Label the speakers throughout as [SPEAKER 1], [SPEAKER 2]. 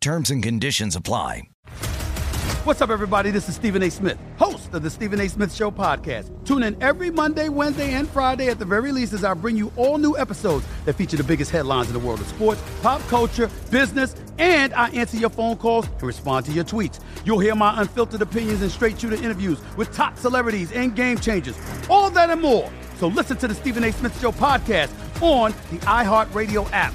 [SPEAKER 1] Terms and conditions apply.
[SPEAKER 2] What's up, everybody? This is Stephen A. Smith, host of the Stephen A. Smith Show podcast. Tune in every Monday, Wednesday, and Friday at the very least as I bring you all new episodes that feature the biggest headlines in the world of sports, pop culture, business, and I answer your phone calls and respond to your tweets. You'll hear my unfiltered opinions and straight shooter interviews with top celebrities and game changers. All that and more. So listen to the Stephen A. Smith Show podcast on the iHeartRadio app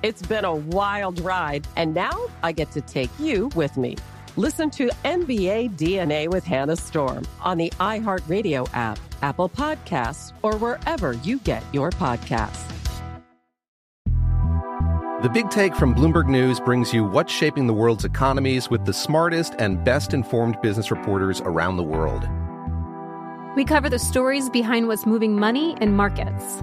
[SPEAKER 3] It's been a wild ride, and now I get to take you with me. Listen to NBA DNA with Hannah Storm on the iHeartRadio app, Apple Podcasts, or wherever you get your podcasts.
[SPEAKER 4] The Big Take from Bloomberg News brings you what's shaping the world's economies with the smartest and best informed business reporters around the world.
[SPEAKER 5] We cover the stories behind what's moving money and markets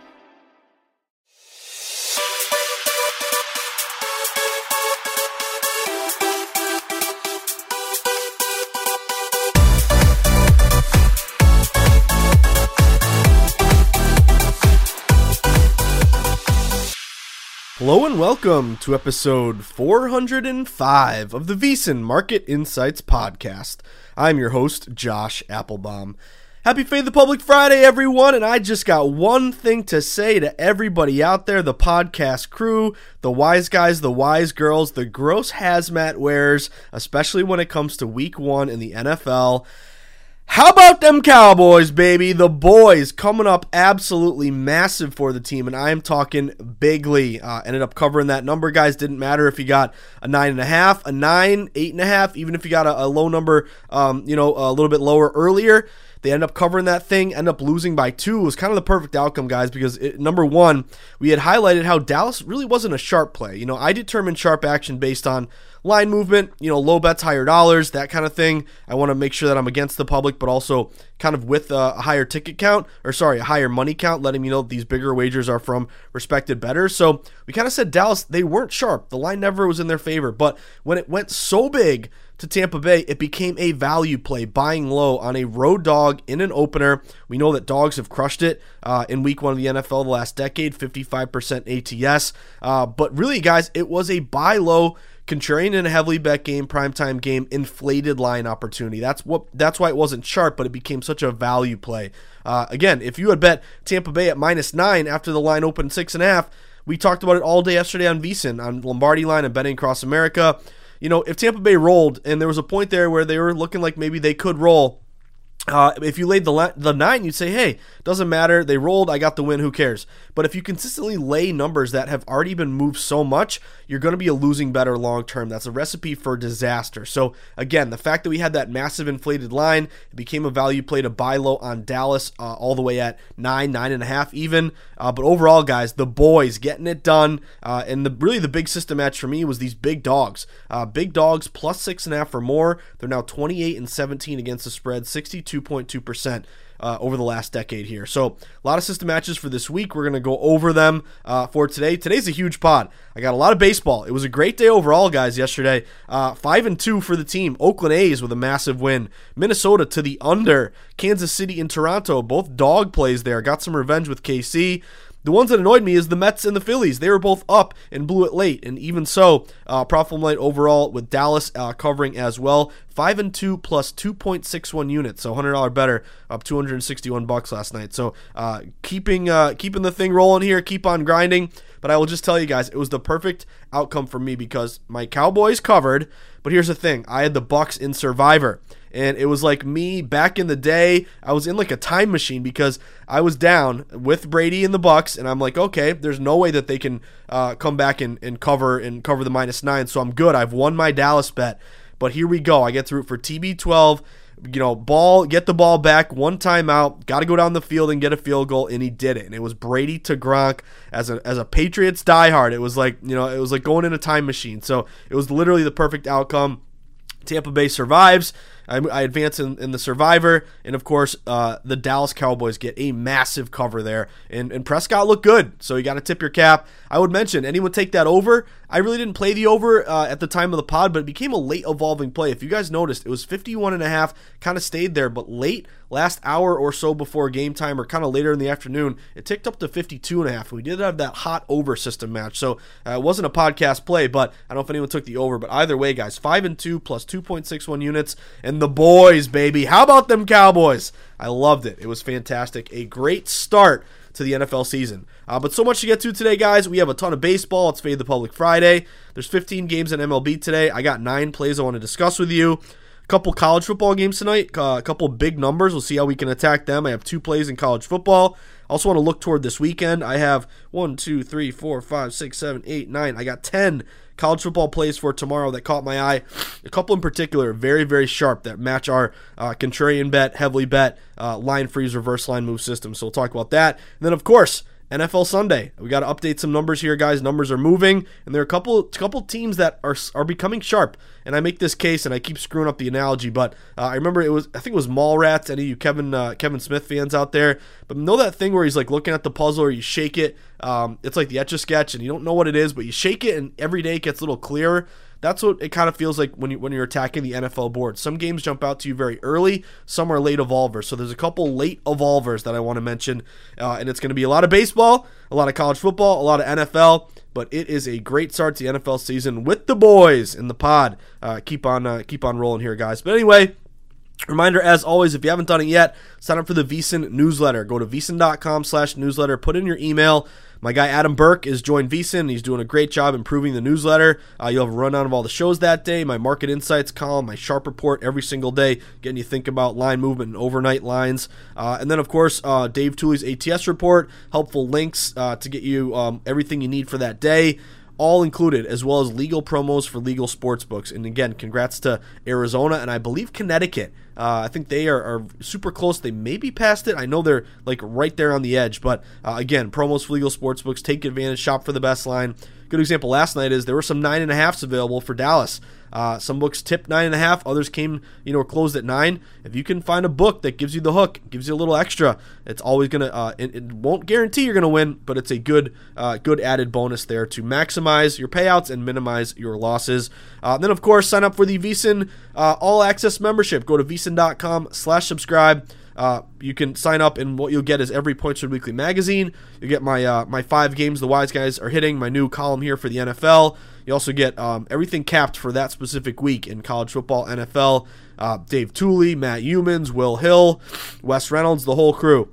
[SPEAKER 6] Hello and welcome to episode 405 of the VSiN Market Insights Podcast. I'm your host, Josh Appelbaum. Happy Fade the Public Friday, everyone, and I just got one thing to say to everybody out there the podcast crew, the wise guys, the wise girls, the gross hazmat wearers, especially when it comes to week one in the NFL. How about them Cowboys, baby? The boys coming up absolutely massive for the team, and I am talking bigly. Uh, ended up covering that number, guys. Didn't matter if you got a nine and a half, a nine, eight and a half, even if you got a, a low number, um, you know, a little bit lower earlier. They end up covering that thing, end up losing by two. It was kind of the perfect outcome, guys, because it, number one, we had highlighted how Dallas really wasn't a sharp play. You know, I determined sharp action based on line movement, you know, low bets, higher dollars, that kind of thing. I want to make sure that I'm against the public, but also kind of with a higher ticket count, or sorry, a higher money count, letting you know that these bigger wagers are from respected bettors. So we kind of said Dallas, they weren't sharp. The line never was in their favor. But when it went so big to Tampa Bay, it became a value play, buying low on a road dog in an opener. We know that dogs have crushed it uh, in week one of the NFL the last decade, 55% ATS. Uh, but really, guys, it was a buy low contrarian in a heavily bet game, primetime game, inflated line opportunity. That's what. That's why it wasn't sharp, but it became such a value play. Uh, again, if you had bet Tampa Bay at minus nine after the line opened six and a half, we talked about it all day yesterday on VSiN on Lombardi line and betting across America. You know, if Tampa Bay rolled, and there was a point there where they were looking like maybe they could roll uh, if you laid the the nine, you'd say, "Hey, doesn't matter. They rolled. I got the win. Who cares?" But if you consistently lay numbers that have already been moved so much, you're going to be a losing better long term. That's a recipe for disaster. So again, the fact that we had that massive inflated line, it became a value play to buy low on Dallas, uh, all the way at nine, nine and a half, even. Uh, but overall, guys, the boys getting it done, uh, and the really the big system match for me was these big dogs. Uh, big dogs plus six and a half or more. They're now 28 and 17 against the spread, 62 2.2% uh, over the last decade here. So, a lot of system matches for this week. We're going to go over them uh, for today. Today's a huge pod. I got a lot of baseball. It was a great day overall, guys, yesterday. Uh, 5 and 2 for the team. Oakland A's with a massive win. Minnesota to the under. Kansas City and Toronto, both dog plays there. Got some revenge with KC. The ones that annoyed me is the Mets and the Phillies. They were both up and blew it late, and even so, uh, profitable night overall with Dallas uh, covering as well. Five and two plus 2.61 units, so $100 better, up 261 bucks last night. So uh, keeping uh, keeping the thing rolling here, keep on grinding. But I will just tell you guys, it was the perfect outcome for me because my Cowboys covered. But here's the thing: I had the Bucks in Survivor and it was like me back in the day. I was in like a time machine because I was down with Brady and the Bucks, and I'm like, okay, there's no way that they can uh, come back and, and cover and cover the minus nine. So I'm good. I've won my Dallas bet. But here we go. I get through for TB12. You know, ball, get the ball back, one timeout, got to go down the field and get a field goal, and he did it. And it was Brady to Gronk as a as a Patriots diehard. It was like you know, it was like going in a time machine. So it was literally the perfect outcome. Tampa Bay survives. I, I advance in, in, the Survivor, and of course, uh, the Dallas Cowboys get a massive cover there. And, and Prescott looked good, so you got to tip your cap. I would mention anyone take that over. I really didn't play the over uh, at the time of the pod, but it became a late evolving play. If you guys noticed, it was 51 and a half, kind of stayed there, but late last hour or so before game time or kind of later in the afternoon, it ticked up to 52 and a half. We did have that hot over system match, so uh, it wasn't a podcast play, but I don't know if anyone took the over. But either way, guys, five and two plus 2.61 units, and the boys, baby. How about them Cowboys? I loved it. It was fantastic. A great start to the NFL season. Uh, but so much to get to today, guys. We have a ton of baseball. It's Fade the Public Friday. There's 15 games in MLB today. I got nine plays I want to discuss with you. A couple college football games tonight. Uh, a couple big numbers. We'll see how we can attack them. I have two plays in college football. I also want to look toward this weekend. I have one, two, three, four, five, six, seven, eight, nine. I got 10 college football plays for tomorrow that caught my eye. A couple in particular, very, very sharp that match our uh, contrarian bet, heavily bet, uh, line freeze, reverse line move system. So we'll talk about that. And then, of course, NFL Sunday. We got to update some numbers here, guys. Numbers are moving, and there are a couple couple teams that are are becoming sharp. And I make this case, and I keep screwing up the analogy, but uh, I remember it was I think it was Mallrats. Any of you Kevin uh, Kevin Smith fans out there? But know that thing where he's like looking at the puzzle, or you shake it. Um, it's like the etch a sketch, and you don't know what it is, but you shake it, and every day it gets a little clearer. That's what it kind of feels like when you when you're attacking the NFL board. Some games jump out to you very early, some are late evolvers. So there's a couple late evolvers that I want to mention, uh, and it's going to be a lot of baseball, a lot of college football, a lot of NFL. But it is a great start to the NFL season with the boys in the pod. Uh, keep on uh, keep on rolling here, guys. But anyway. Reminder, as always, if you haven't done it yet, sign up for the VSiN newsletter. Go to VSiN.com slash newsletter, put in your email. My guy Adam Burke is joined VSiN. He's doing a great job improving the newsletter. Uh, you'll have a rundown of all the shows that day, my market insights column, my sharp report every single day, getting you think about line movement and overnight lines. Uh, and then, of course, uh, Dave Tuley's ATS report, helpful links uh, to get you um, everything you need for that day all included, as well as legal promos for legal sports books. And again, congrats to Arizona and I believe Connecticut. Uh, I think they are, are, super close. They may be past it. I know they're like right there on the edge. But uh, again, promos for legal sports books. Take advantage. Shop for the best line. Good example last night is there were some nine and a halfs available for Dallas. Uh, some books tipped nine and a half, others came, you know, closed at nine. If you can find a book that gives you the hook, gives you a little extra, it's always gonna. Uh, it, it, won't guarantee you're gonna win, but it's a good, uh, good added bonus there to maximize your payouts and minimize your losses. Uh, then, of course, sign up for the VSiN uh, All Access membership. Go to VSiN.com/slash-subscribe. Uh, you can sign up, and what you'll get is every Points Spread Weekly magazine. You get my uh, my five games the wise guys are hitting, my new column here for the NFL. You also get um, everything capped for that specific week in college football, NFL. Uh, Dave Tuley, Matt Youmans, Will Hill, Wes Reynolds, the whole crew.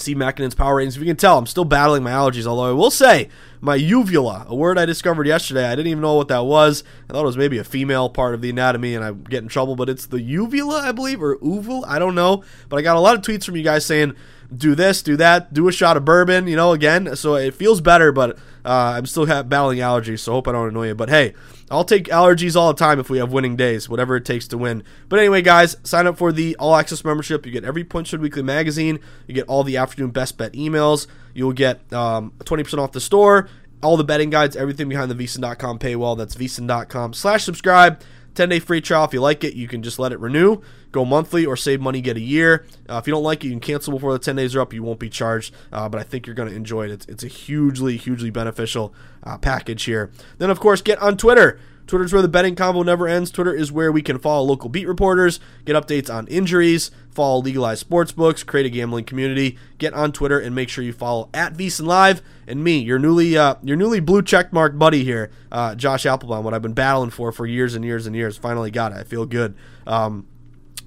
[SPEAKER 6] Steve Makinen's power ratings. If you can tell, I'm still battling my allergies, although I will say my uvula, a word I discovered yesterday. I didn't even know what that was. I thought it was maybe a female part of the anatomy, and I get in trouble, but it's the uvula, I believe, or uvula. I don't know. But I got a lot of tweets from you guys saying, do this, do that, do a shot of bourbon, you know, again. So it feels better, but uh, I'm still battling allergies, so hope I don't annoy you. But hey, I'll take allergies all the time if we have winning days, whatever it takes to win. But anyway, guys, sign up for the All Access membership. You get every Spread Weekly magazine. You get all the afternoon best bet emails. You'll get um, 20% off the store, all the betting guides, everything behind the VSiN.com paywall. That's VSiN.com slash subscribe. 10 day free trial. If you like it, you can just let it renew. Go monthly or save money, get a year. Uh, if you don't like it, you can cancel before the 10 days are up. You won't be charged, uh, but I think you're going to enjoy it. It's, it's a hugely, hugely beneficial uh, package here. Then, of course, get on Twitter. Twitter's where the betting combo never ends. Twitter is where we can follow local beat reporters, get updates on injuries, follow legalized sports books, create a gambling community. Get on Twitter and make sure you follow at VSiN Live and me, your newly uh, your newly blue checkmark buddy here, uh, Josh Appelbaum. What I've been battling for for years and years and years. Finally got it. I feel good. Um,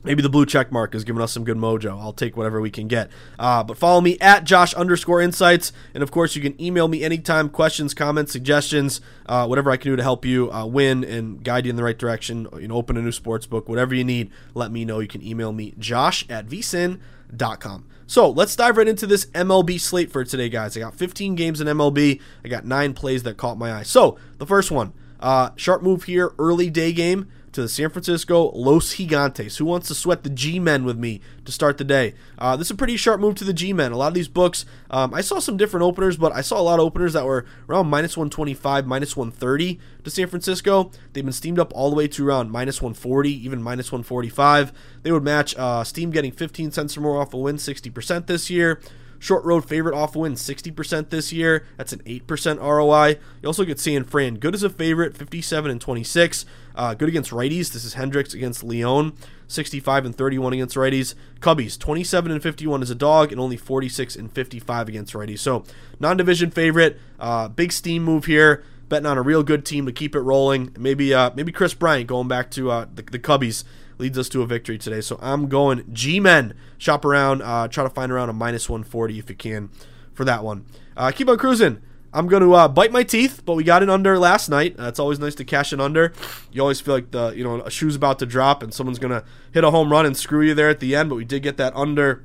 [SPEAKER 6] Maybe the blue check mark is giving us some good mojo. I'll take whatever we can get. Uh, but follow me at Josh underscore insights. And of course, you can email me anytime, questions, comments, suggestions, uh, whatever I can do to help you uh, win and guide you in the right direction. You know, open a new sports book, whatever you need, let me know. You can email me, josh at vsin.com. So let's dive right into this MLB slate for today, guys. I got 15 games in MLB. I got nine plays that caught my eye. So the first one, uh, sharp move here, early day game to the San Francisco Los Gigantes. Who wants to sweat the G men with me to start the day? Uh, this is a pretty sharp move to the G men. A lot of these books, um, I saw some different openers, but I saw a lot of openers that were around minus 125, minus 130 to San Francisco. They've been steamed up all the way to around minus 140, even minus 145. They would match uh, Steam getting 15 cents or more off a win, 60% this year. Short road favorite off win 60% this year. That's an 8% ROI. You also get San Fran good as a favorite, 57 and 26. Uh, good against righties. This is Hendricks against Leon, 65 and 31 against righties. Cubbies 27 and 51 as a dog, and only 46 and 55 against righties. So non-division favorite. Uh, big steam move here betting on a real good team to keep it rolling. Maybe uh, maybe Kris Bryant going back to uh, the, the Cubbies leads us to a victory today. So I'm going G Men. Shop around, uh, try to find around a minus 140 if you can for that one. Uh, keep on cruising. I'm going to uh, bite my teeth, but we got an under last night. Uh, it's always nice to cash an under. You always feel like the you know a shoe's about to drop and someone's going to hit a home run and screw you there at the end. But we did get that under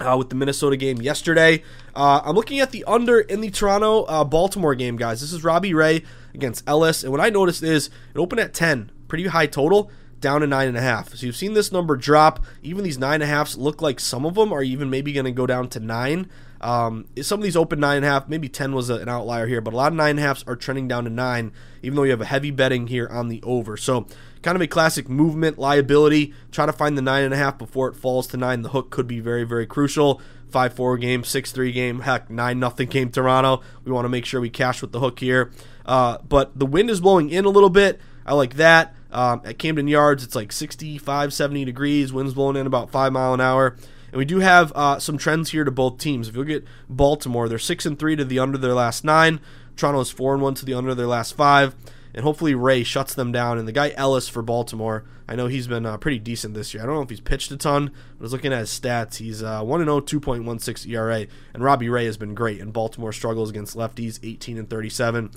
[SPEAKER 6] uh, with the Minnesota game yesterday. Uh, I'm looking at the under in the Toronto uh, Baltimore game, guys. This is Robbie Ray against Ellis, and what I noticed is it opened at 10, pretty high total down to nine and a half. So you've seen this number drop. Even these nine and a halfs look like some of them are even maybe going to go down to nine. Um, some of these open nine and a half, maybe ten was a, an outlier here, but a lot of nine and a halfs are trending down to nine, even though you have a heavy betting here on the over. So kind of a classic movement liability. Try to find the nine and a half before it falls to nine. The hook could be very very crucial. Five four game, six three game, heck nine nothing game Toronto. We want to make sure we cash with the hook here. Uh, but the wind is blowing in a little bit. I like that. Um, at Camden Yards, it's like 65, 70 degrees, winds blowing in about 5 mile an hour. And we do have uh, some trends here to both teams. If you look at Baltimore, they're 6 and 3 to the under their last 9. Toronto is 4 and 1 to the under their last 5. And hopefully Ray shuts them down. And the guy Ellis for Baltimore, I know he's been uh, pretty decent this year. I don't know if he's pitched a ton, but I was looking at his stats. He's uh, 1 0, 2.16 ERA. And Robbie Ray has been great. And Baltimore struggles against lefties, 18 and 37.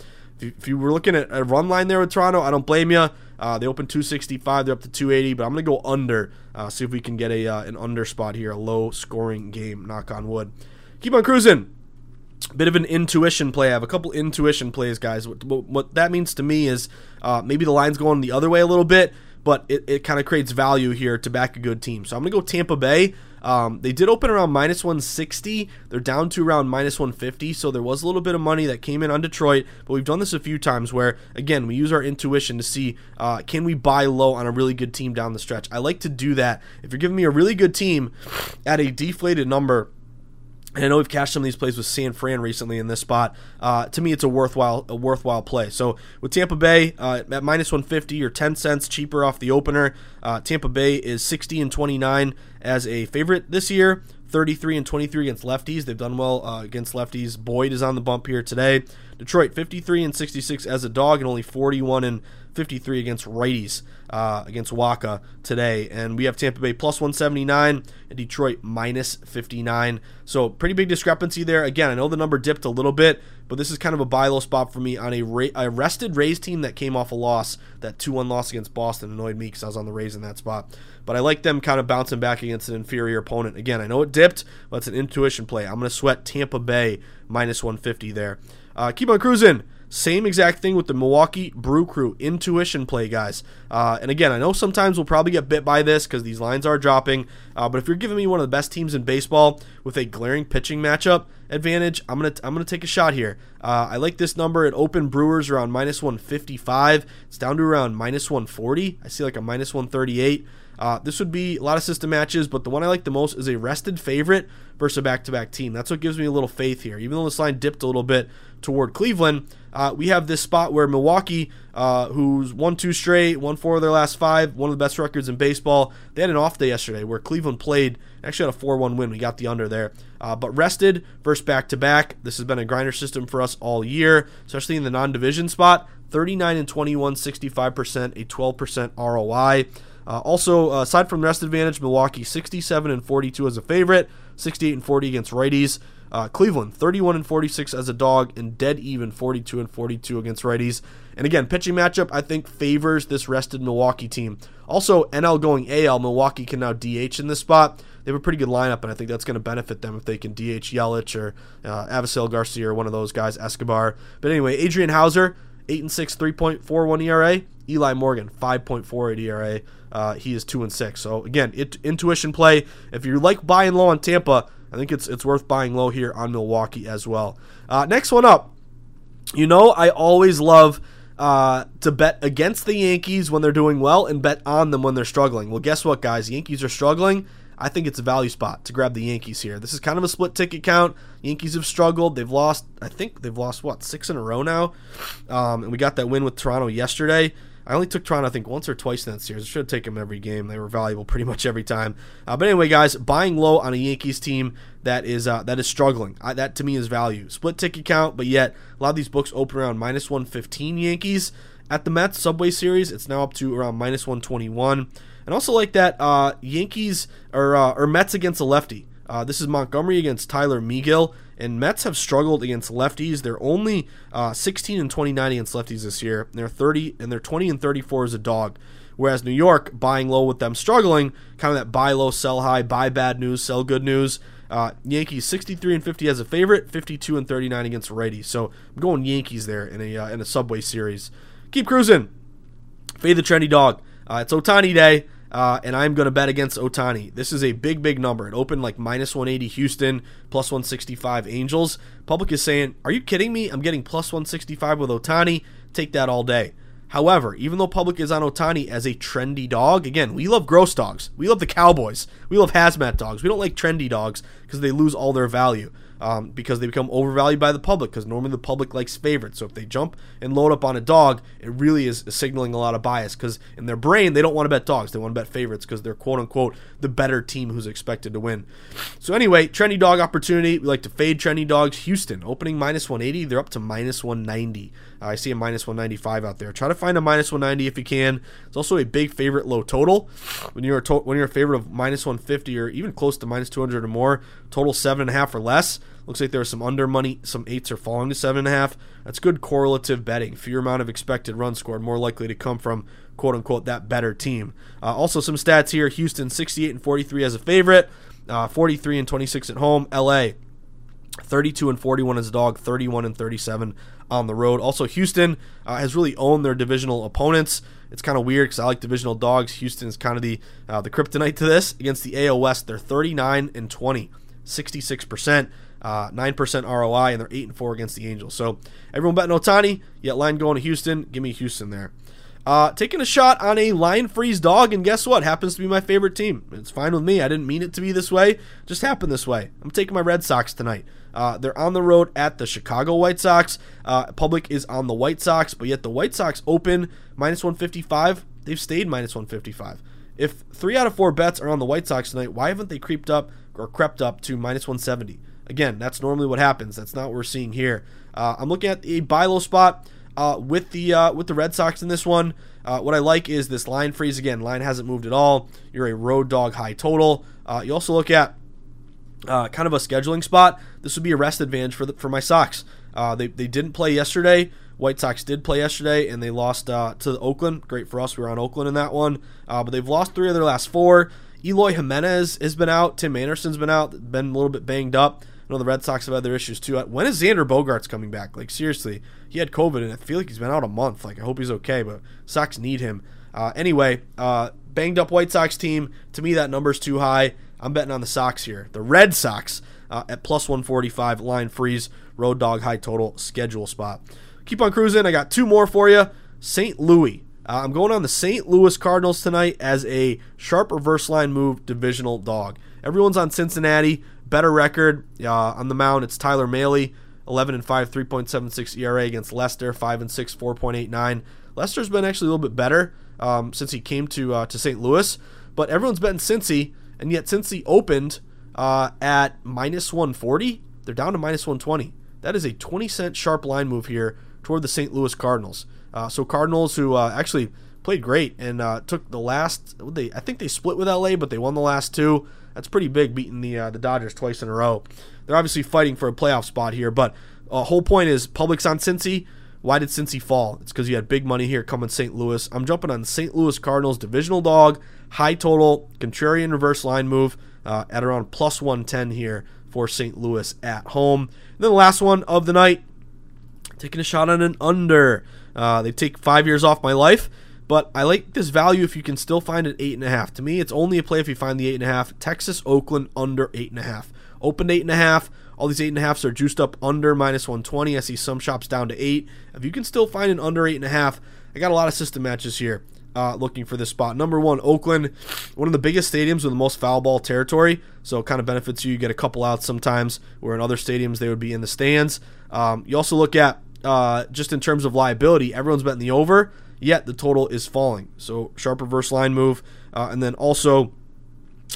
[SPEAKER 6] If you, were looking at a run line there with Toronto, I don't blame you. Uh, they opened 265. They're up to 280, but I'm going to go under. Uh, see if we can get a uh, an under spot here, a low scoring game. Knock on wood. Keep on cruising. Bit of an intuition play. I have a couple intuition plays, guys. What, what, what that means to me is uh, maybe the line's going the other way a little bit, but it, it kind of creates value here to back a good team. So I'm going to go Tampa Bay. Um, they did open around minus 160. They're down to around minus 150. So there was a little bit of money that came in on Detroit. But we've done this a few times where, again, we use our intuition to see uh, can we buy low on a really good team down the stretch. I like to do that. If you're giving me a really good team at a deflated number, and I know we've cashed some of these plays with San Fran recently in this spot. Uh, to me, it's a worthwhile a worthwhile play. So with Tampa Bay uh, at minus 150 or 10 cents cheaper off the opener, uh, Tampa Bay is 60 and 29 as a favorite this year. 33 and 23 against lefties. They've done well uh, against lefties. Boyd is on the bump here today. Detroit 53 and 66 as a dog, and only 41 and 53 against righties uh, against Wacha today. And we have Tampa Bay plus 179 and Detroit minus 59. So pretty big discrepancy there. Again, I know the number dipped a little bit, but this is kind of a buy low spot for me on a, ra- a rested Rays team that came off a loss. That 2 1 loss against Boston annoyed me because I was on the Rays in that spot. But I like them kind of bouncing back against an inferior opponent. Again, I know it dipped, but it's an intuition play. I'm going to sweat Tampa Bay minus 150 there. Uh, keep on cruising. Same exact thing with the Milwaukee Brew Crew intuition play, guys. Uh, and again, I know sometimes we'll probably get bit by this because these lines are dropping. Uh, but if you're giving me one of the best teams in baseball with a glaring pitching matchup advantage, I'm gonna I'm gonna take a shot here. Uh, I like this number at Open Brewers around minus 155. It's down to around minus 140. I see like a minus 138. Uh, this would be a lot of system matches, but the one I like the most is a rested favorite versus a back-to-back team. That's what gives me a little faith here. Even though this line dipped a little bit toward Cleveland, uh, we have this spot where Milwaukee uh, who's won two straight, won four of their last five, one of the best records in baseball. They had an off day yesterday where Cleveland played, actually had a 4 1 win. We got the under there. Uh, but rested versus back to back. This has been a grinder system for us all year, especially in the non division spot. 39 and 21, 65%, a 12% ROI. Uh, also, uh, aside from rest advantage, Milwaukee 67 and 42 as a favorite, 68 and 40 against righties. Uh, Cleveland 31 and 46 as a dog, and dead even 42 and 42 against righties. And again, pitching matchup I think favors this rested Milwaukee team. Also, NL going AL, Milwaukee can now DH in this spot. They have a pretty good lineup, and I think that's going to benefit them if they can DH Yelich or uh, Avisail Garcia or one of those guys, Escobar. But anyway, Adrian Houser, 8 and 6, 3.41 ERA. Eli Morgan, 5.48 ERA. Uh, he is 2 and 6. So again, it, intuition play. If you like buying low on Tampa, I think it's it's worth buying low here on Milwaukee as well. Uh, next one up. You know, I always love uh, to bet against the Yankees when they're doing well and bet on them when they're struggling. Well, guess what, guys? Yankees are struggling. I think it's a value spot to grab the Yankees here. This is kind of a split ticket count. Yankees have struggled. They've lost, I think they've lost, what, six in a row now? Um, and we got that win with Toronto yesterday. I only took Toronto, I think, once or twice in that series. I should have taken them every game. They were valuable pretty much every time. Uh, but anyway, guys, buying low on a Yankees team that is uh, that is struggling. I, that to me is value. Split ticket count, but yet a lot of these books open around minus 115 Yankees. At the Mets Subway Series, it's now up to around minus 121. And also like that uh, Yankees or, uh, or Mets against a lefty. Uh, this is Montgomery against Tyler Megill, and Mets have struggled against lefties. They're only uh, 16 and 29 against lefties this year. They're 30 and they're 20 and 34 as a dog. Whereas New York buying low with them struggling, kind of that buy low, sell high, buy bad news, sell good news. Uh, Yankees 63 and 50 as a favorite, 52 and 39 against righty. So I'm going Yankees there in a uh, in a Subway series. Keep cruising. Fade the trendy dog. Uh, it's Ohtani day. Uh, and I'm going to bet against Ohtani. This is a big, big number. It opened like minus 180 Houston, plus 165 Angels. Public is saying, Are you kidding me? I'm getting plus 165 with Ohtani. Take that all day. However, even though public is on Ohtani as a trendy dog, again, we love gross dogs. We love the Cowboys. We love hazmat dogs. We don't like trendy dogs because they lose all their value um, because they become overvalued by the public because normally the public likes favorites. So if they jump and load up on a dog, it really is signaling a lot of bias because in their brain they don't want to bet dogs. They want to bet favorites because they're quote unquote the better team who's expected to win. So anyway, trendy dog opportunity. We like to fade trendy dogs. Houston opening minus 180. They're up to minus 190. Uh, I see a minus 195 out there. Try to find a minus 190 if you can. It's also a big favorite low total. When you're a to- when you're a favorite of minus 150 or even close to minus 200 or more, total seven and a half or less. Looks like there's some under money. Some eights are falling to seven and a half. That's good correlative betting. Fewer amount of expected runs scored, more likely to come from quote unquote that better team. Uh, also, some stats here: Houston 68 and 43 as a favorite, uh, 43 and 26 at home. LA 32 and 41 as a dog, 31 and 37 on the road. Also, Houston uh, has really owned their divisional opponents. It's kind of weird because I like divisional dogs. Houston is kind of the uh, the kryptonite to this. Against the AL West, they're 39 and 20, 66 percent uh, 9% ROI, and they're 8 and 4 against the Angels. So everyone betting Ohtani, yet line going to Houston. Give me Houston there. Uh, taking a shot on a line freeze dog, and guess what? Happens to be my favorite team. It's fine with me. I didn't mean it to be this way. Just happened this way. I'm taking my Red Sox tonight. Uh, they're on the road at the Chicago White Sox. Uh, public is on the White Sox, but yet the White Sox open minus 155. They've stayed minus 155. If three out of four bets are on the White Sox tonight, why haven't they creeped up or crept up to minus 170? Again, that's normally what happens. That's not what we're seeing here. Uh, I'm looking at a buy low spot uh, with the uh, with the Red Sox in this one. Uh, what I like is this line freeze again. Line hasn't moved at all. You're a road dog high total. You also look at uh, kind of a scheduling spot. This would be a rest advantage for the, for my Sox. they they didn't play yesterday. White Sox did play yesterday, and they lost to Oakland. Great for us. We were on Oakland in that one, but they've lost three of their last four. Eloy Jimenez has been out. Tim Anderson's been out, been a little bit banged up. I know the Red Sox have had their issues too. When is Xander Bogaerts coming back? Like seriously, he had COVID and I feel like he's been out a month. Like I hope he's okay, but Sox need him. Uh, anyway, uh, banged up White Sox team. To me, that number's too high. I'm betting on the Sox here. The Red Sox uh, at plus 145 line freeze road dog high total schedule spot. Keep on cruising. I got two more for you. St. Louis. Uh, I'm going on the St. Louis Cardinals tonight as a sharp reverse line move divisional dog. Everyone's on Cincinnati better record uh, on the mound. It's Tyler Mahle, 11 and 5, 3.76 ERA against Lester, 5 and 6, 4.89. Lester's been actually a little bit better um, since he came to uh, to St. Louis, but everyone's betting Cincy, and yet Cincy opened uh, at minus 140. They're down to minus 120. That is a 20 cent sharp line move here toward the St. Louis Cardinals. Uh, so Cardinals, who uh, actually played great and uh, took the last, they I think they split with LA, but they won the last two. That's pretty big, beating the uh, the Dodgers twice in a row. They're obviously fighting for a playoff spot here, but uh, whole point is public's on Cincy. Why did Cincy fall? It's because you had big money here coming St. Louis. I'm jumping on St. Louis Cardinals divisional dog, high total, contrarian reverse line move uh, at around plus 110 here for St. Louis at home. And then the last one of the night, taking a shot on an under. Uh, they take five years off my life, but I like this value if you can still find an eight and a half. To me, it's only a play if you find the eight and a half. Texas Oakland under eight and a half. Opened eight and a half. All these eight and a halfs are juiced up under minus 120. I see some shops down to eight. If you can still find an under eight and a half, I got a lot of system matches here. Uh, looking for this spot. Number one, Oakland, one of the biggest stadiums with the most foul ball territory. So it kind of benefits you. You get a couple outs sometimes, where in other stadiums they would be in the stands. Um, you also look at uh, just in terms of liability, everyone's betting the over, yet the total is falling. So sharp reverse line move. Uh, and then also,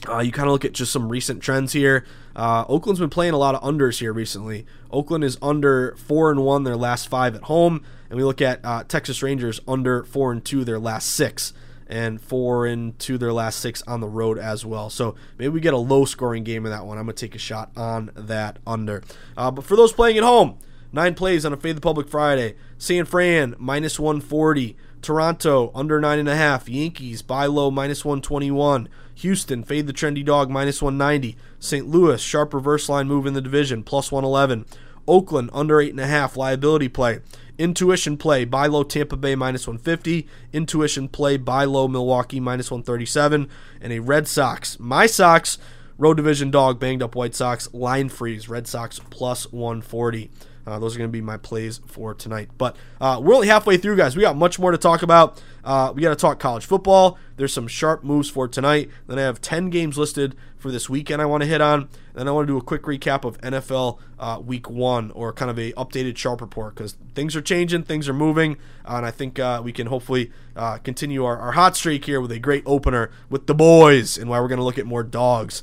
[SPEAKER 6] uh, you kind of look at just some recent trends here. Uh, Oakland's been playing a lot of unders here recently. Oakland is under four and one their last five at home, and we look at uh, Texas Rangers under four and two their last six, and four and two their last six on the road as well. So maybe we get a low scoring game in that one. I'm gonna take a shot on that under. Uh, but for those playing at home, nine plays on a Fade the Public Friday. San Fran minus 140. Toronto under nine and a half. Yankees buy low minus 121. Houston fade the trendy dog minus 190. St. Louis sharp reverse line move in the division plus 111. Oakland under eight and a half liability play. Intuition play buy low Tampa Bay minus 150. Intuition play buy low Milwaukee minus 137. And a Red Sox my Sox road division dog banged up White Sox line freeze Red Sox plus 140. Uh, those are going to be my plays for tonight. But uh, we're only halfway through, guys. We got much more to talk about. Uh, we got to talk college football. There's some sharp moves for tonight. Then I have 10 games listed for this weekend I want to hit on. Then I want to do a quick recap of NFL uh, Week One or kind of a updated sharp report because things are changing, things are moving, and I think uh, we can hopefully uh, continue our, our, hot streak here with a great opener with the boys, and why we're going to look at more dogs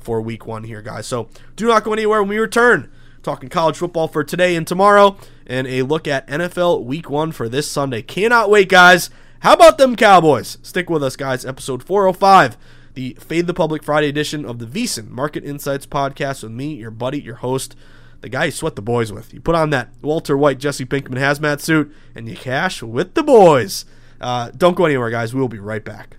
[SPEAKER 6] for Week One here, guys. So do not go anywhere when we return talking college football for today and tomorrow, and a look at NFL Week 1 for this Sunday. Cannot wait, guys. How about them Cowboys? Stick with us, guys. Episode 405, the Fade the Public Friday edition of the VSiN Market Insights podcast with me, your buddy, your host, the guy you sweat the boys with. You put on that Walter White, Jesse Pinkman hazmat suit, and you cash with the boys. Uh, don't go anywhere, guys. We will be right back.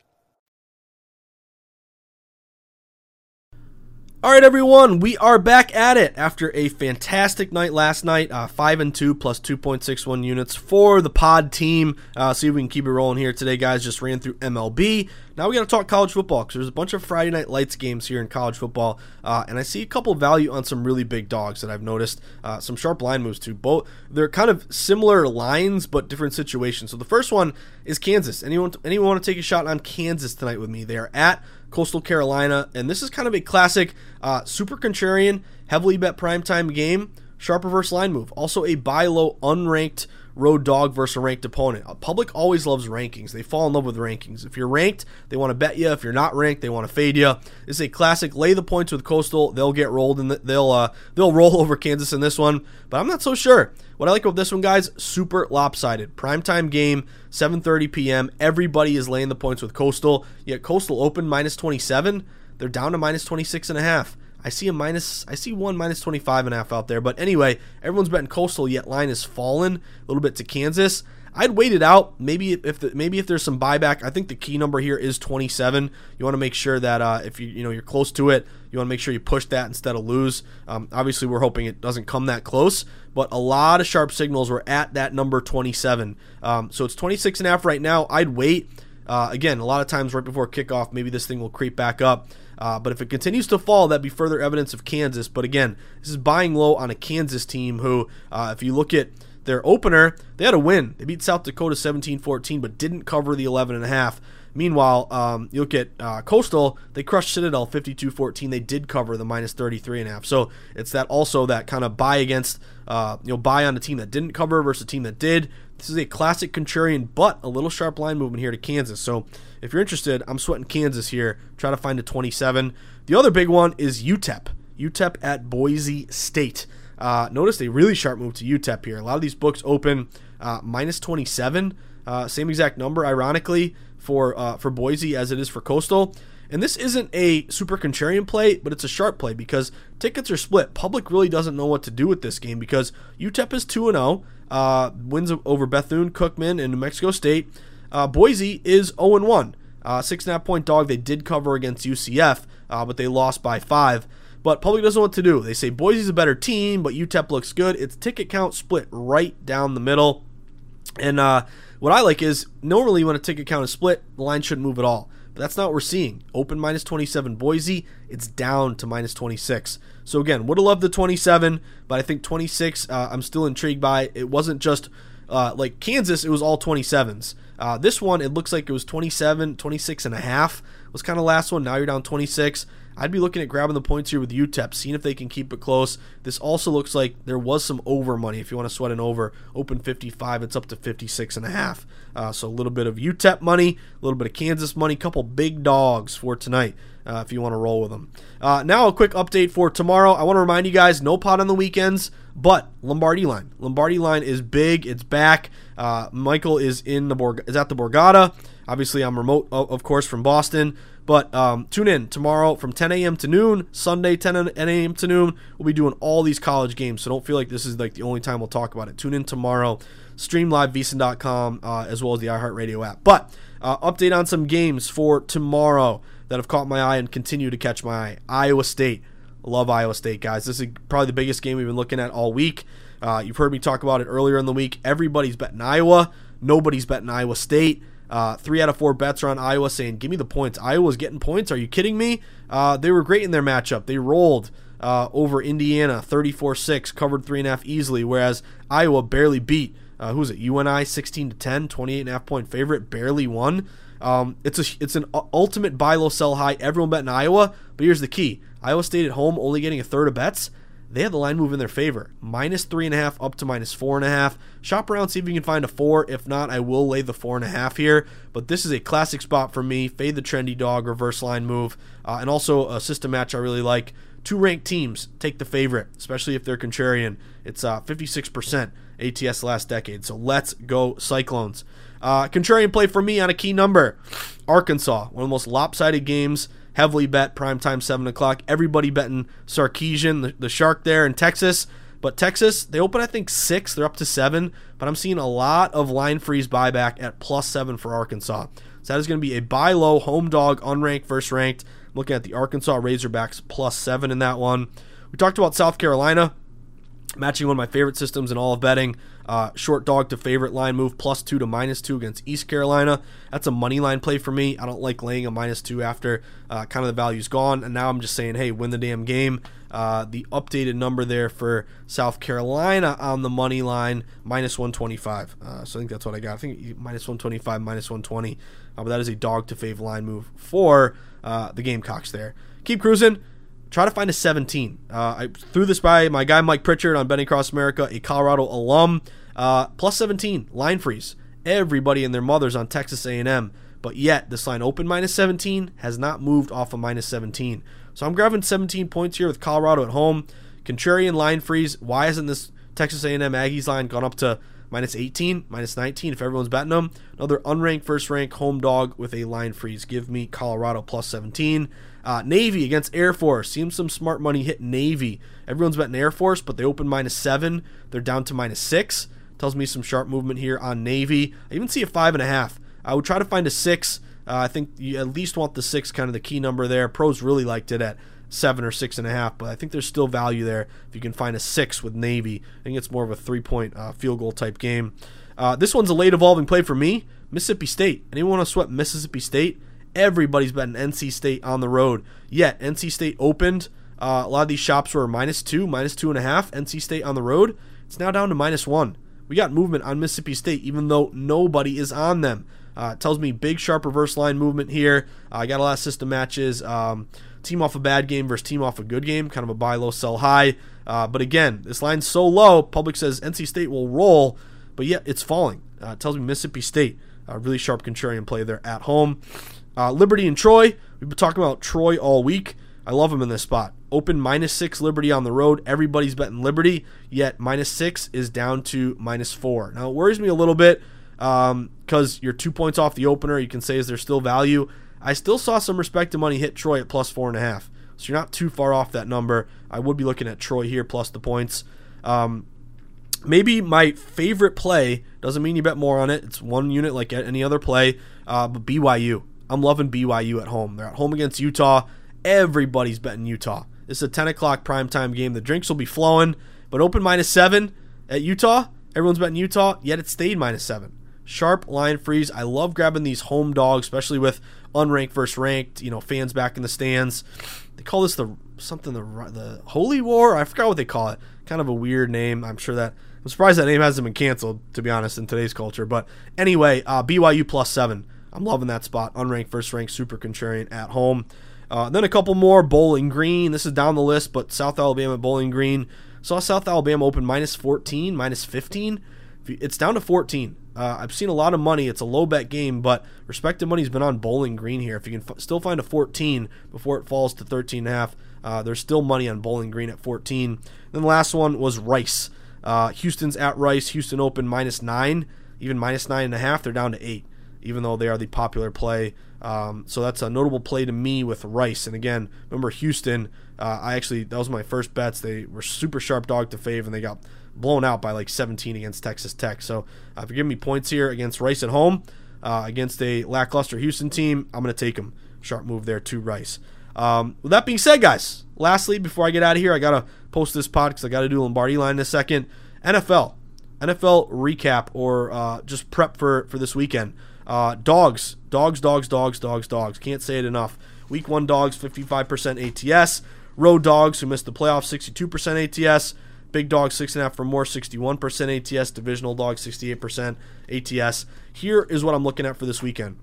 [SPEAKER 6] All right, everyone, we are back at it after a fantastic night last night. Uh, five and two plus two point six one units for the pod team. Uh, see if we can keep it rolling here today, guys. Just ran through MLB. Now we got to talk college football because there's a bunch of Friday night lights games here in college football, uh, and I see a couple value on some really big dogs that I've noticed. Uh, some sharp line moves too. Both they're kind of similar lines but different situations. So the first one is Kansas. Anyone anyone want to take a shot on Kansas tonight with me? They are at Coastal Carolina, and this is kind of a classic uh, super contrarian, heavily bet primetime game. Sharp reverse line move. Also a buy low unranked road dog versus a ranked opponent. Public always loves rankings. They fall in love with rankings. If you're ranked, they want to bet you. If you're not ranked, they want to fade you. This is a classic. Lay the points with Coastal. They'll get rolled and they'll uh, they'll roll over Kansas in this one. But I'm not so sure. What I like about this one, guys, super lopsided. Primetime game, 7:30 p.m. Everybody is laying the points with Coastal. Yet Coastal open minus 27. They're down to minus 26 and a half. I see a minus. I see one minus 25 and a half out there. But anyway, everyone's betting Coastal. Yet line has fallen a little bit to Kansas. I'd wait it out. Maybe if the, maybe if there's some buyback, I think the key number here is 27. You want to make sure that uh, if you you know you're close to it, you want to make sure you push that instead of lose. Um, obviously, we're hoping it doesn't come that close, but a lot of sharp signals were at that number 27. Um, so it's 26 and a half right now. I'd wait. Uh, again, a lot of times right before kickoff, maybe this thing will creep back up. Uh, but if it continues to fall, that'd be further evidence of Kansas. But again, this is buying low on a Kansas team who, uh, if you look at their opener, they had a win. They beat South Dakota 17-14, but didn't cover the 11.5. Meanwhile, um, you look at uh, Coastal, they crushed Citadel 52-14. They did cover the minus 33.5. So it's that also that kind of buy against, uh, you know, buy on a team that didn't cover versus a team that did. This is a classic contrarian, but a little sharp line movement here to Kansas. So if you're interested, I'm sweating Kansas here. Try to find a 27. The other big one is UTEP. UTEP at Boise State. Uh, notice a really sharp move to UTEP here. A lot of these books open uh, minus 27, uh, same exact number, ironically, for uh, for Boise as it is for Coastal. And this isn't a super contrarian play, but it's a sharp play because tickets are split. Public really doesn't know what to do with this game because UTEP is 2 0, uh, wins over Bethune Cookman and New Mexico State. Uh, Boise is 0 1. six and a half point dog. They did cover against UCF, but they lost by five. But public doesn't know what to do. They say Boise's a better team, but UTEP looks good. Its ticket count split right down the middle. And uh, what I like is normally when a ticket count is split, the line shouldn't move at all. But that's not what we're seeing. Open minus 27 Boise, it's down to minus 26. So again, would have loved the 27, but I think 26 uh, I'm still intrigued by. It wasn't just uh, like Kansas, it was all 27s. Uh, this one, it looks like it was 27, 26 and a half was kind of last one. Now you're down 26. I'd be looking at grabbing the points here with UTEP, seeing if they can keep it close. This also looks like there was some over money if you want to sweat an over. Open 55, it's up to 56 and a half. Uh, so a little bit of UTEP money, a little bit of Kansas money, couple big dogs for tonight. Uh, if you want to roll with them. Uh, now, a quick update for tomorrow. I want to remind you guys no pot on the weekends, but Lombardi line. Lombardi line is big. It's back. Uh, Michael is in the Borg- is at the Borgata. Obviously, I'm remote, of course, from Boston. But um, tune in tomorrow from 10 a.m. to noon, Sunday 10 a.m. to noon. We'll be doing all these college games, so don't feel like this is like the only time we'll talk about it. Tune in tomorrow, stream live VSiN.com uh, as well as the iHeartRadio app. But uh, update on some games for tomorrow that have caught my eye and continue to catch my eye. Iowa State. Love Iowa State, guys. This is probably the biggest game we've been looking at all week. Uh, you've heard me talk about it earlier in the week. Everybody's betting Iowa. Nobody's betting Iowa State. Uh, three out of four bets are on Iowa saying, give me the points. Iowa's getting points. Are you kidding me? Uh, they were great in their matchup. They rolled uh, over Indiana 34 6, covered three and a half easily, whereas Iowa barely beat. Uh, who's it? UNI 16 to 10, 28 and a half point favorite, barely won. Um, it's a it's an ultimate buy low, sell high. Everyone bet in Iowa, but here's the key: Iowa State at home only getting a third of bets. They had the line move in their favor, minus three and a half up to minus four and a half. Shop around, see if you can find a four. If not, I will lay the four and a half here. But this is a classic spot for me. Fade the trendy dog, reverse line move, uh, and also a system match I really like. Two ranked teams take the favorite, especially if they're contrarian. It's uh, 56% ATS last decade. So let's go Cyclones. Uh, contrarian play for me on a key number Arkansas, one of the most lopsided games, heavily bet, primetime 7 o'clock. Everybody betting Sarkisian, the, the Shark there in Texas. But Texas, they open, I think, six. They're up to seven. But I'm seeing a lot of line freeze buyback at plus seven for Arkansas. So that is going to be a buy low, home dog, unranked, first ranked. looking at the Arkansas Razorbacks plus seven in that one. We talked about South Carolina matching one of my favorite systems in all of betting. Uh, short dog to favorite line move plus two to minus two against East Carolina. That's a money line play for me. I don't like laying a minus two after uh, kind of the value's gone. And now I'm just saying, hey, win the damn game. Uh, the updated number there for South Carolina on the money line minus 125. Uh, so I think that's what I got. I think minus 125, minus 120. Uh, but that is a dog to fave line move for uh, the Gamecocks there. Keep cruising try to find a 17. Uh, I threw this by my guy Mike Pritchard on Betting Across America, a Colorado alum. Uh, plus 17 line freeze. Everybody and their mothers on Texas A&M, but yet this line open minus 17 has not moved off of minus 17. So I'm grabbing 17 points here with Colorado at home. Contrarian line freeze. Why hasn't this Texas A&M Aggies line gone up to minus 18, minus 19 if everyone's betting them? Another unranked first rank home dog with a line freeze. Give me Colorado plus 17. Uh, Navy against Air Force. Seems some smart money hit Navy. Everyone's betting Air Force, but they open minus seven. They're down to minus six. Tells me some sharp movement here on Navy. I even see a five and a half. I would try to find a six. Uh, I think you at least want the six, kind of the key number there. Pros really liked it at seven or six and a half, but I think there's still value there if you can find a six with Navy. I think it's more of a three point uh, field goal type game. Uh, this one's a late evolving play for me. Mississippi State. Anyone want to sweat Mississippi State? Everybody's betting NC State on the road. Yet NC State opened. Uh, a lot of these shops were minus two, minus two and a half. NC State on the road. It's now down to minus one. We got movement on Mississippi State, even though nobody is on them. Uh, tells me big sharp reverse line movement here. Uh, I got a lot of system matches. Um, team off a bad game versus team off a good game. Kind of a buy low, sell high. Uh, but again, this line's so low. Public says NC State will roll, but yet it's falling. Uh, tells me Mississippi State. A really sharp contrarian play there at home. Uh, Liberty and Troy. We've been talking about Troy all week. I love him in this spot. Open minus six Liberty on the road. Everybody's betting Liberty, yet minus six is down to minus four. Now it worries me a little bit because um, you're two points off the opener. You can say is there still value? I still saw some respect to money hit Troy at plus four and a half, so you're not too far off that number. I would be looking at Troy here plus the points. Um, maybe my favorite play doesn't mean you bet more on it. It's one unit like any other play, uh, but BYU. I'm loving BYU at home. They're at home against Utah. Everybody's betting Utah. This is a 10 o'clock primetime game. The drinks will be flowing, but open minus seven at Utah. Everyone's betting Utah, yet it stayed minus seven. Sharp line freeze. I love grabbing these home dogs, especially with unranked versus ranked. You know, fans back in the stands. They call this the something the the Holy War. I forgot what they call it. Kind of a weird name. I'm sure that I'm surprised that name hasn't been canceled. To be honest, in today's culture. But anyway, uh, BYU plus seven. I'm loving that spot. Unranked, first ranked, super contrarian at home. Uh, then a couple more. Bowling Green. This is down the list, but South Alabama Bowling Green. Saw South Alabama open minus 14, minus 15. It's down to 14. Uh, I've seen a lot of money. It's a low bet game, but respected money's been on Bowling Green here. If you can f- still find a 14 before it falls to 13 and a half, uh, there's still money on Bowling Green at 14. Then the last one was Rice. Uh, Houston's at Rice. Houston open minus nine, even minus nine and a half. They're down to eight even though they are the popular play. Um, so that's a notable play to me with Rice. And again, remember Houston? Uh, I actually that was my first bets. They were super sharp dog to fave, and they got blown out by like 17 against Texas Tech. So uh, if you're giving me points here against Rice at home, uh, against a lackluster Houston team, I'm going to take them. Sharp move there to Rice. Um, with that being said, guys, lastly, before I get out of here, I got to post this pod because I got to do Lombardi line in a second. NFL. NFL recap or uh, just prep for, for this weekend. Uh, dogs, dogs, dogs, dogs, dogs, dogs. Can't say it enough. Week one dogs, 55% ATS. Road dogs who missed the playoffs, 62% ATS. Big dogs, six and a half for more, 61% ATS. Divisional dogs, 68% ATS. Here is what I'm looking at for this weekend.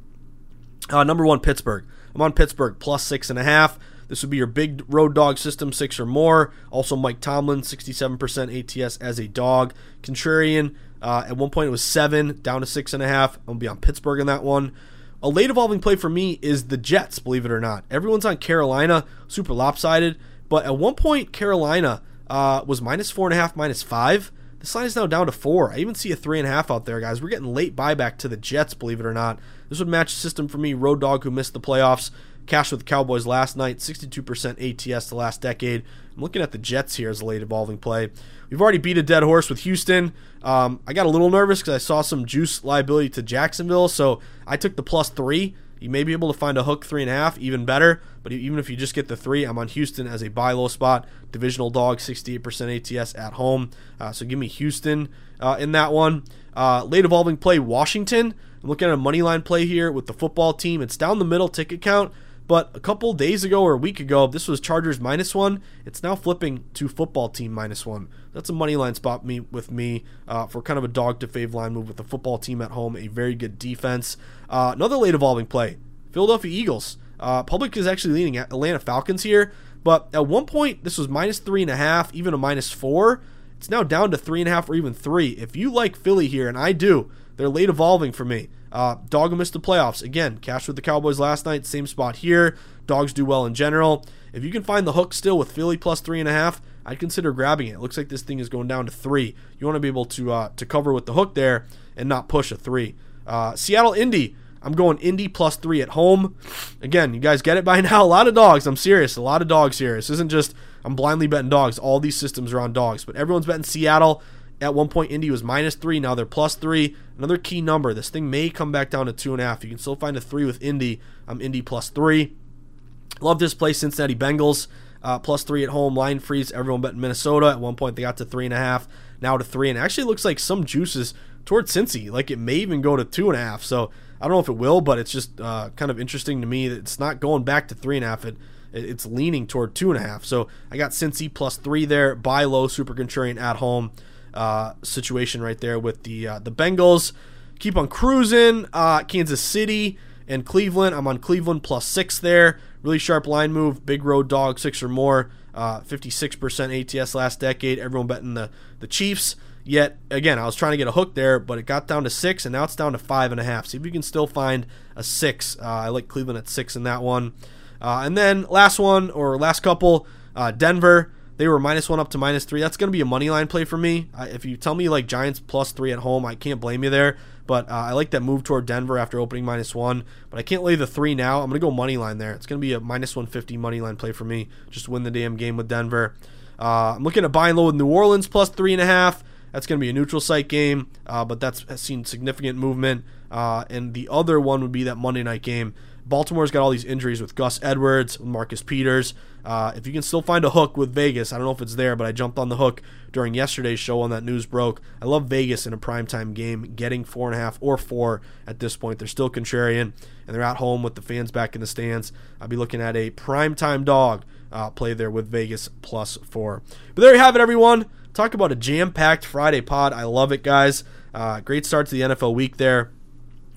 [SPEAKER 6] Uh, number one, Pittsburgh. I'm on Pittsburgh plus six and a half. This would be your big road dog system, six or more. Also, Mike Tomlin, 67% ATS as a dog. Contrarian, uh, at one point it was seven, down to six and a half. I'm going to be on Pittsburgh in that one. A late evolving play for me is the Jets, believe it or not. Everyone's on Carolina, super lopsided. But at one point, Carolina uh, was minus four and a half, minus five. This line is now down to four. I even see a three and a half out there, guys. We're getting late buyback to the Jets, believe it or not. This would match the system for me. Road dog who missed the playoffs. Cash with the Cowboys last night, 62% ATS the last decade. I'm looking at the Jets here as a late evolving play. We've already beat a dead horse with Houston. Um, I got a little nervous because I saw some juice liability to Jacksonville, so I took the plus three. You may be able to find a hook three and a half, even better. But even if you just get the three, I'm on Houston as a buy low spot. Divisional dog, 68% ATS at home. Uh, so give me Houston uh, in that one. Uh, late evolving play, Washington. I'm looking at a money line play here with the football team. It's down the middle ticket count. But a couple days ago or a week ago, this was Chargers minus one. It's now flipping to football team minus one. That's a money line spot me with me uh, for kind of a dog to fave line move with the football team at home. A very good defense. Uh, another late evolving play, Philadelphia Eagles. Uh, public is actually leading Atlanta Falcons here, but at one point this was minus three and a half, even a minus four. It's now down to three and a half or even three. If you like Philly here, and I do, they're late evolving for me. Uh, dog missed the playoffs. Again, cash with the Cowboys last night, same spot here. Dogs do well in general. If you can find the hook still with Philly plus three and a half, I'd consider grabbing it. It looks like this thing is going down to three. You want to be able to uh, to cover with the hook there and not push a three. Uh, Seattle Indy. I'm going Indy plus three at home. Again, you guys get it by now. A lot of dogs. I'm serious. A lot of dogs here. This isn't just I'm blindly betting dogs. All these systems are on dogs, but everyone's betting Seattle. At one point, Indy was minus three. Now they're plus three. Another key number. This thing may come back down to two and a half. You can still find a three with Indy. I'm Indy plus three. Love this play, Cincinnati Bengals. Uh, plus three at home. Line freeze. Everyone bet Minnesota. At one point, they got to three and a half. Now to three. And actually looks like some juices towards Cincy. Like it may even go to two and a half. So I don't know if it will, but it's just uh, kind of interesting to me that it's not going back to three and a half. It, it's leaning toward two and a half. So I got Cincy plus three there. Buy low, super contrarian at home uh, situation right there with the uh, the Bengals. Keep on cruising. Uh, Kansas City and Cleveland. I'm on Cleveland plus six there. Really sharp line move. Big road dog, six or more. Uh, 56% ATS last decade. Everyone betting the, the Chiefs. Yet, again, I was trying to get a hook there, but it got down to six, and now it's down to five and a half. See if you can still find a six. Uh, I like Cleveland at six in that one. Uh, and then last one, or last couple, uh, Denver. They were minus one up to minus three. That's going to be a money line play for me. Uh, if you tell me like Giants plus three at home, I can't blame you there. But uh, I like that move toward Denver after opening minus one. But I can't lay the three now. I'm going to go money line there. It's going to be a minus 150 money line play for me. Just win the damn game with Denver. Uh, I'm looking at buying low with New Orleans plus three and a half. That's going to be a neutral site game, uh, but that's seen significant movement. Uh, and the other one would be that Monday night game Baltimore's got all these injuries with Gus Edwards, Marcus Peters. Uh, if you can still find a hook with Vegas, I don't know if it's there, but I jumped on the hook during yesterday's show when that news broke. I love Vegas in a primetime game, getting four and a half or four at this point. They're still contrarian, and they're at home with the fans back in the stands. I'll be looking at a primetime dog uh, play there with Vegas plus four. But there you have it, everyone. Talk about a jam packed Friday pod. I love it, guys. Uh, great start to the NFL week there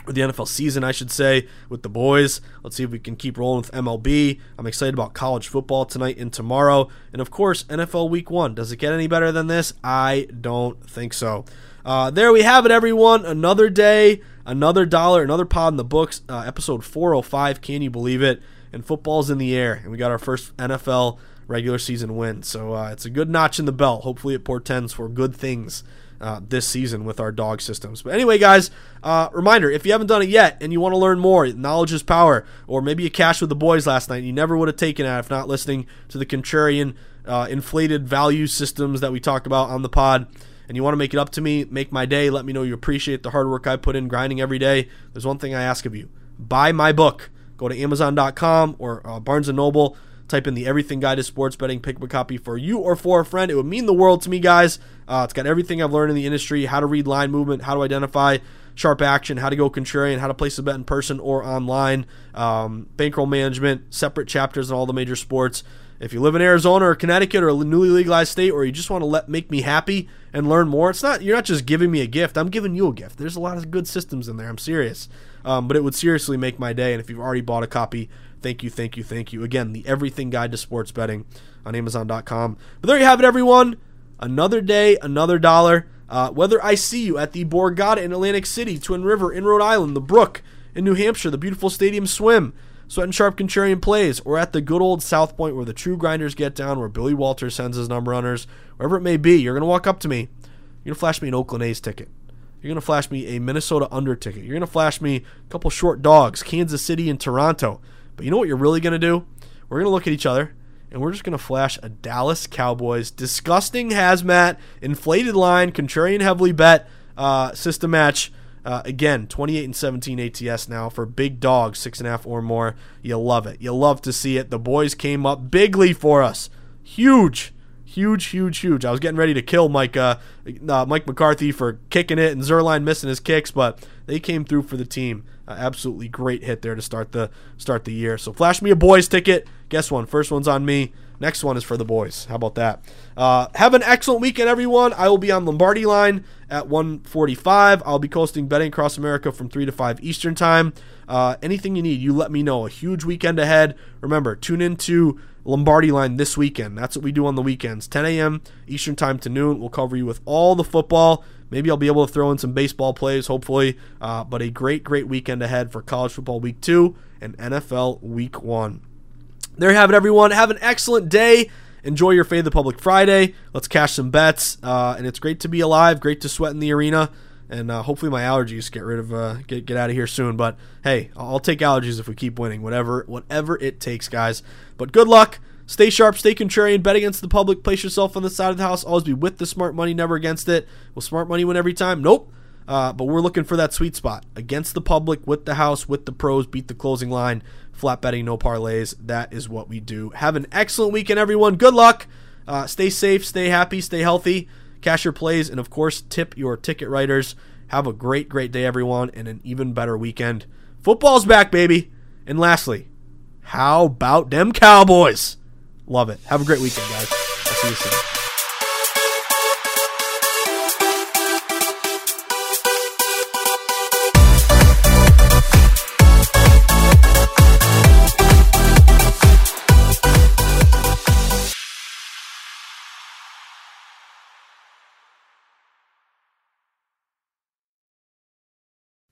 [SPEAKER 6] the NFL season, I should say, with the boys. Let's see if we can keep rolling with MLB. I'm excited about college football tonight and tomorrow. And of course, NFL week one. Does it get any better than this? I don't think so. Uh, there we have it, everyone. Another day, another dollar, another pod in the books. Uh, episode 405. Can you believe it? And football's in the air. And we got our first NFL regular season win. So uh, it's a good notch in the belt. Hopefully, it portends for good things uh, this season with our dog systems. But anyway, guys, uh, reminder if you haven't done it yet and you want to learn more, knowledge is power, or maybe you cashed with the boys last night and you never would have taken it if not listening to the contrarian uh, inflated value systems that we talk about on the pod. And you want to make it up to me, make my day, let me know you appreciate the hard work I put in grinding every day. There's one thing I ask of you buy my book. Go to Amazon.com or uh, Barnes and Noble Type in the Everything Guide to Sports Betting, pick up a copy for you or for a friend. It would mean the world to me, guys. Uh, it's got everything I've learned in the industry how to read line movement, how to identify sharp action, how to go contrarian, how to place a bet in person or online, um, bankroll management, separate chapters in all the major sports. If you live in Arizona or Connecticut or a newly legalized state, or you just want to let make me happy and learn more, it's not you're not just giving me a gift. I'm giving you a gift. There's a lot of good systems in there. I'm serious, um, but it would seriously make my day. And if you've already bought a copy, thank you, thank you, thank you. Again, the Everything Guide to Sports Betting on Amazon.com. But there you have it, everyone. Another day, another dollar. Uh, whether I see you at the Borgata in Atlantic City, Twin River in Rhode Island, the Brook in New Hampshire, the beautiful Stadium Swim. Sweat and Sharp Contrarian plays, or at the good old South Point where the true grinders get down, where Billy Walters sends his number runners, wherever it may be, you're going to walk up to me. You're going to flash me an Oakland A's ticket. You're going to flash me a Minnesota under ticket. You're going to flash me a couple short dogs, Kansas City and Toronto. But you know what you're really going to do? We're going to look at each other and we're just going to flash a Dallas Cowboys disgusting hazmat, inflated line, contrarian heavily bet uh, system match uh, again, 28 and 17 ATS now for big dogs, six and a half or more. You love it. You love to see it. The boys came up bigly for us. Huge, huge, huge, huge. I was getting ready to kill Mike uh, uh, Mike McCarthy for kicking it and Zuerlein missing his kicks, but they came through for the team. Uh, absolutely great hit there to start the start the year. So flash me a boys ticket. Guess one. First one's on me. Next one is for the boys. How about that? Uh, have an excellent weekend, everyone. I will be on Lombardi line at 1:45. I'll be coasting betting across America from 3 to 5 Eastern time. Uh, anything you need, you let me know. A huge weekend ahead. Remember, tune into Lombardi line this weekend. That's what we do on the weekends. 10 a.m. Eastern time to noon. We'll cover you with all the football. Maybe I'll be able to throw in some baseball plays, hopefully. Uh, but a great, great weekend ahead for college football week two and NFL week one. There you have it, everyone. Have an excellent day. Enjoy your Fade the Public Friday. Let's cash some bets. Uh, and it's great to be alive. Great to sweat in the arena. And uh, hopefully my allergies get rid of uh, get get out of here soon. But hey, I'll take allergies if we keep winning. Whatever whatever it takes, guys. But good luck. Stay sharp, stay contrarian, bet against the public, place yourself on the side of the house, always be with the smart money, never against it. Will smart money win every time? Nope. Uh, but we're looking for that sweet spot against the public, with the house, with the pros, beat the closing line, flat betting, no parlays. That is what we do. Have an excellent weekend, everyone. Good luck. Uh, stay safe, stay happy, stay healthy. Cash your plays, and of course, tip your ticket writers. Have a great, great day, everyone, and an even better weekend. Football's back, baby. And lastly, how about them Cowboys? Love it. Have a great weekend, guys. I'll see you soon.